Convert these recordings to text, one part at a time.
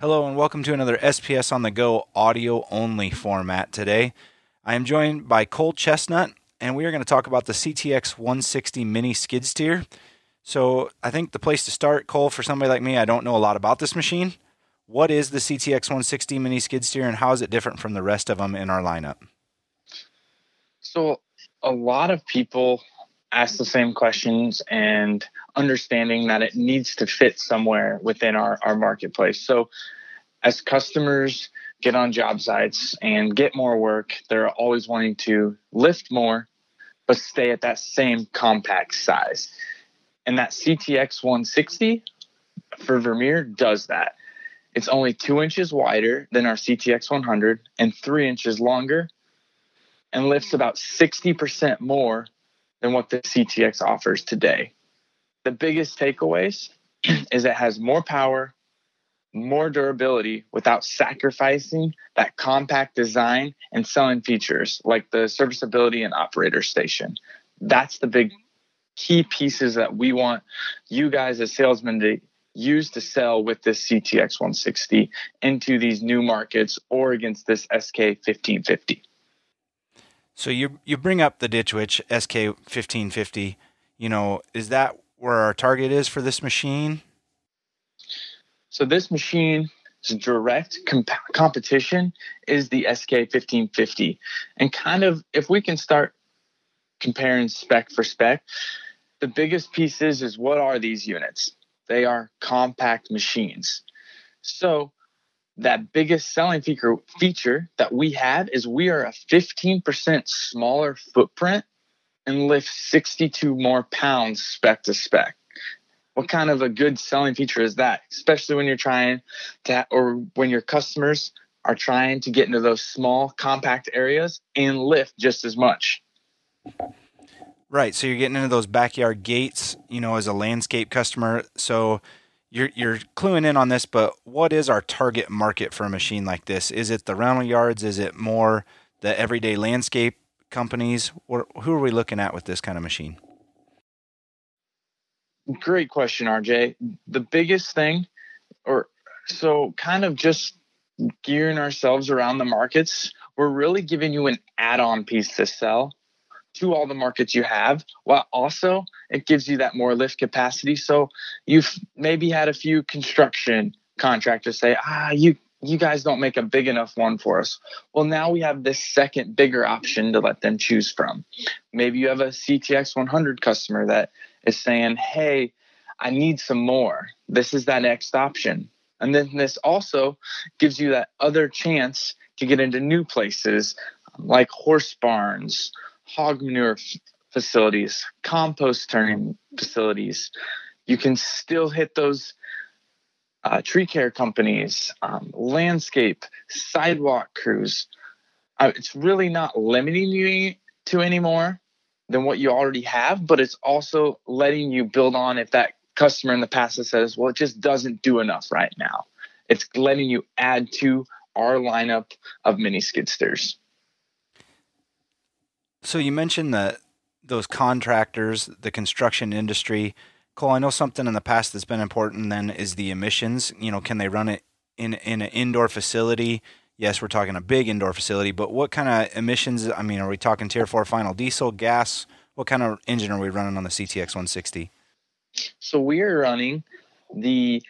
Hello and welcome to another SPS on the Go audio only format today. I am joined by Cole Chesnut and we are going to talk about the CTX 160 mini skid steer. So, I think the place to start, Cole, for somebody like me, I don't know a lot about this machine. What is the CTX 160 mini skid steer and how is it different from the rest of them in our lineup? So, a lot of people ask the same questions and understanding that it needs to fit somewhere within our, our marketplace. So, as customers get on job sites and get more work, they're always wanting to lift more, but stay at that same compact size. And that CTX 160 for Vermeer does that. It's only two inches wider than our CTX 100 and three inches longer and lifts about 60% more than what the CTX offers today. The biggest takeaways is it has more power, more durability without sacrificing that compact design and selling features like the serviceability and operator station. That's the big key pieces that we want you guys as salesmen to use to sell with this CTX 160 into these new markets or against this SK 1550. So you you bring up the Ditch Witch SK 1550. You know, is that where our target is for this machine? So this machine's direct comp- competition is the SK 1550. And kind of if we can start comparing spec for spec, the biggest pieces is what are these units? They are compact machines. So that biggest selling feature feature that we have is we are a 15% smaller footprint and lift 62 more pounds spec to spec. What kind of a good selling feature is that? Especially when you're trying to, or when your customers are trying to get into those small, compact areas and lift just as much. Right. So you're getting into those backyard gates, you know, as a landscape customer. So you're you're cluing in on this, but what is our target market for a machine like this? Is it the rental yards? Is it more the everyday landscape companies? Or who are we looking at with this kind of machine? Great question, RJ. The biggest thing, or so kind of just gearing ourselves around the markets, we're really giving you an add on piece to sell to all the markets you have while also it gives you that more lift capacity so you've maybe had a few construction contractors say ah you you guys don't make a big enough one for us. Well now we have this second bigger option to let them choose from. Maybe you have a ctx 100 customer that is saying hey i need some more. This is that next option. And then this also gives you that other chance to get into new places like horse barns hog manure facilities, compost turning facilities. You can still hit those uh, tree care companies, um, landscape, sidewalk crews. Uh, it's really not limiting you to any more than what you already have, but it's also letting you build on if that customer in the past says, well, it just doesn't do enough right now. It's letting you add to our lineup of mini skid steers. So you mentioned that those contractors, the construction industry. Cole, I know something in the past that's been important then is the emissions. You know, can they run it in in an indoor facility? Yes, we're talking a big indoor facility, but what kind of emissions? I mean, are we talking Tier 4 final diesel, gas? What kind of engine are we running on the CTX 160? So we are running the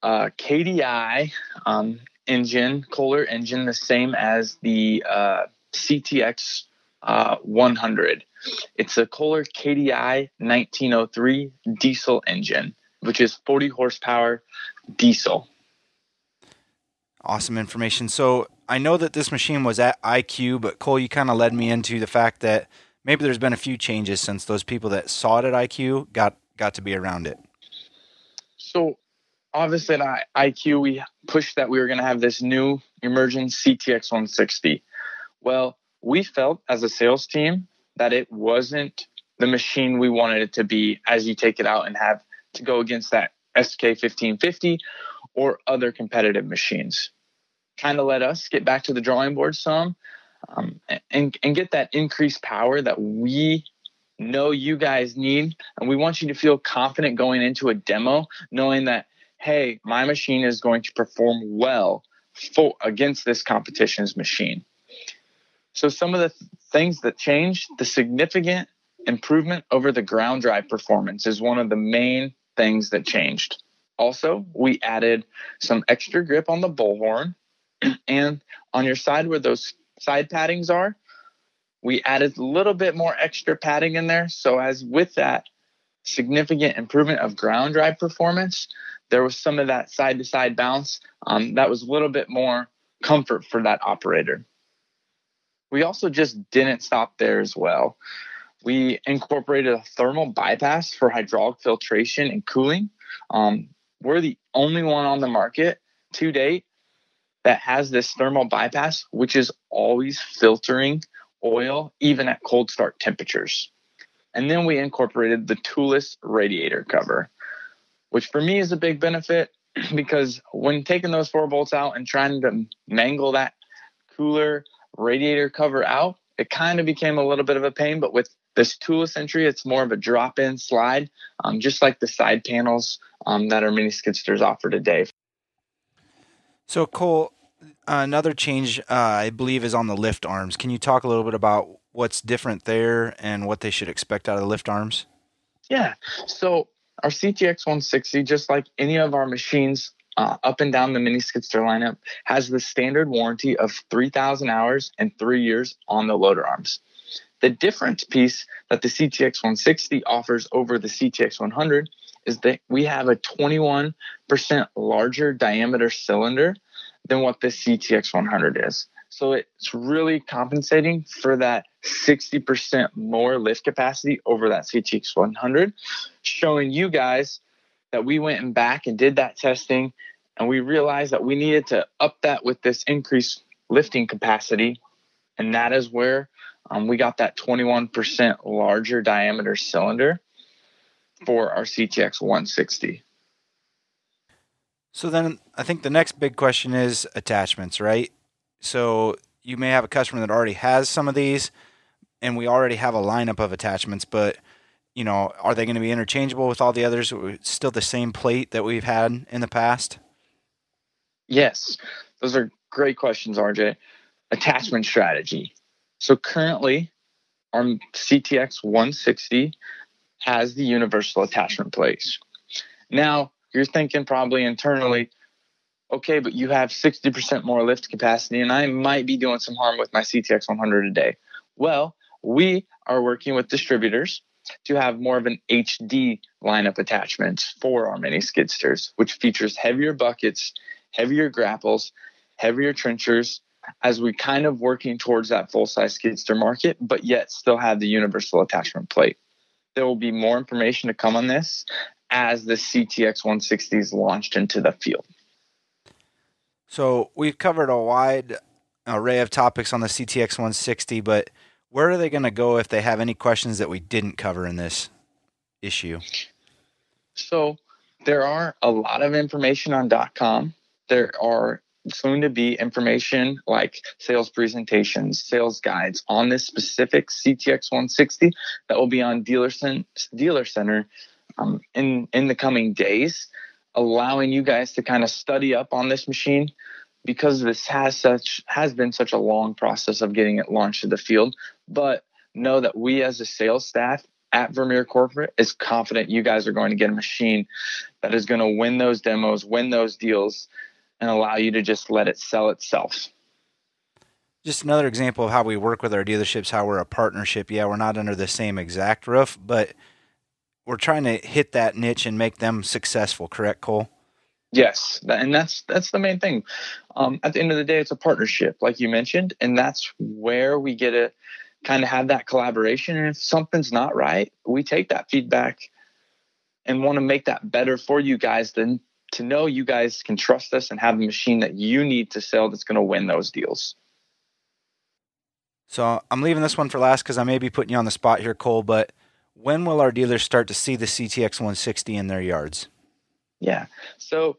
uh, KDI um, engine, Kohler engine, the same as the uh, CTX uh, 100. It's a Kohler KDI 1903 diesel engine, which is 40 horsepower diesel. Awesome information. So I know that this machine was at ICUEE, but Cole, you kind of led me into the fact that maybe there's been a few changes since those people that saw it at ICUEE got got to be around it. So obviously at ICUEE, we pushed that we were going to have this new emerging CTX 160. Well, we felt as a sales team that it wasn't the machine we wanted it to be as you take it out and have to go against that SK 1550 or other competitive machines. Kind of let us get back to the drawing board some um, and, and get that increased power that we know you guys need. And we want you to feel confident going into a demo, knowing that, hey, my machine is going to perform well for, against this competition's machine. So some of the th- things that changed, the significant improvement over the ground drive performance is one of the main things that changed. Also, we added some extra grip on the bullhorn and on your side where those side paddings are, we added a little bit more extra padding in there. So as with that significant improvement of ground drive performance, there was some of that side to side bounce um, that was a little bit more comfort for that operator. We also just didn't stop there as well. We incorporated a thermal bypass for hydraulic filtration and cooling. Um, we're the only one on the market to date that has this thermal bypass, which is always filtering oil even at cold start temperatures. And then we incorporated the toolless radiator cover, which for me is a big benefit because when taking those four bolts out and trying to mangle that cooler radiator cover out, it kind of became a little bit of a pain. But with this toolless entry, it's more of a drop in slide, um, just like the side panels um, that our mini skidsters offer today. So, Cole, another change uh, I believe is on the lift arms. Can you talk a little bit about what's different there and what they should expect out of the lift arms? Yeah. So, our CTX 160, just like any of our machines uh, up and down the mini skidster lineup, has the standard warranty of 3,000 hours and three years on the loader arms. The difference piece that the CTX 160 offers over the CTX 100 is that we have a 21% larger diameter cylinder than what the CTX 100 is. So it's really compensating for that 60% more lift capacity over that CTX 100, showing you guys that we went and back and did that testing and we realized that we needed to up that with this increased lifting capacity. And that is where um, we got that 21% larger diameter cylinder for our CTX 160. So then I think the next big question is attachments, right? So you may have a customer that already has some of these and we already have a lineup of attachments, but you know, are they going to be interchangeable with all the others? Still the same plate that we've had in the past? Yes. Those are great questions, RJ. Attachment strategy. So currently, our CTX 160 has the universal attachment plate. Now, you're thinking probably internally, okay, but you have 60% more lift capacity, and I might be doing some harm with my CTX 100 a day. Well, we are working with distributors to have more of an HD lineup attachment for our mini skidsters, which features heavier buckets, heavier grapples, heavier trenchers, as we kind of working towards that full size skidster market, but yet still have the universal attachment plate. There will be more information to come on this as the CTX 160 is launched into the field. So we've covered a wide array of topics on the CTX 160, but where are they going to go if they have any questions that we didn't cover in this issue? So there are a lot of information on .com. There are soon to be information like sales presentations, sales guides on this specific CTX 160 that will be on Dealer, Cen- Dealer Center um, in in the coming days, allowing you guys to kind of study up on this machine because this has such has been such a long process of getting it launched to the field. But know that we as a sales staff at Vermeer Corporate is confident you guys are going to get a machine that is going to win those demos, win those deals, and allow you to just let it sell itself. Just another example of how we work with our dealerships, how we're a partnership. Yeah, we're not under the same exact roof, but we're trying to hit that niche and make them successful. Correct, Cole? Yes, and that's that's the main thing. Um, at the end of the day, it's a partnership, like you mentioned, and that's where we get to kind of have that collaboration. And if something's not right, we take that feedback and want to make that better for you guys. Then to know you guys can trust us and have the machine that you need to sell that's going to win those deals. So I'm leaving this one for last because I may be putting you on the spot here, Cole. But when will our dealers start to see the CTX 160 in their yards? Yeah. So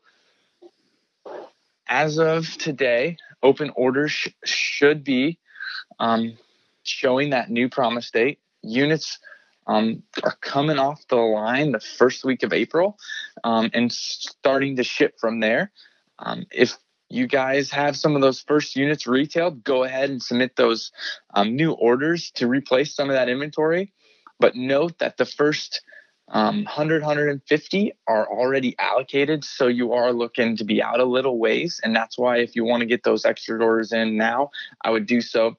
as of today, open orders sh- should be um, showing that new promise date. Units um, are coming off the line the first week of April um, and starting to ship from there. Um, if you guys have some of those first units retailed, go ahead and submit those um, new orders to replace some of that inventory. But note that the first um, 100, 150 are already allocated. So you are looking to be out a little ways. And that's why if you want to get those extra orders in now, I would do so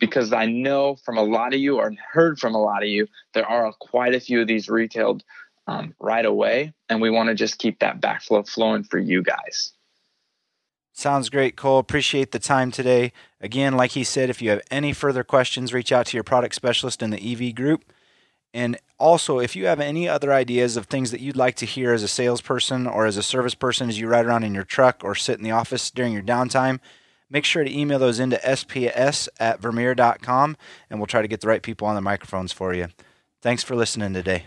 because I know from a lot of you or heard from a lot of you, there are quite a few of these retailed um, right away. And we want to just keep that backflow flowing for you guys. Sounds great, Cole. Appreciate the time today. Again, like he said, if you have any further questions, reach out to your product specialist in the EV group. And also, if you have any other ideas of things that you'd like to hear as a salesperson or as a service person as you ride around in your truck or sit in the office during your downtime, make sure to email those into sps at vermeer.com and we'll try to get the right people on the microphones for you. Thanks for listening today.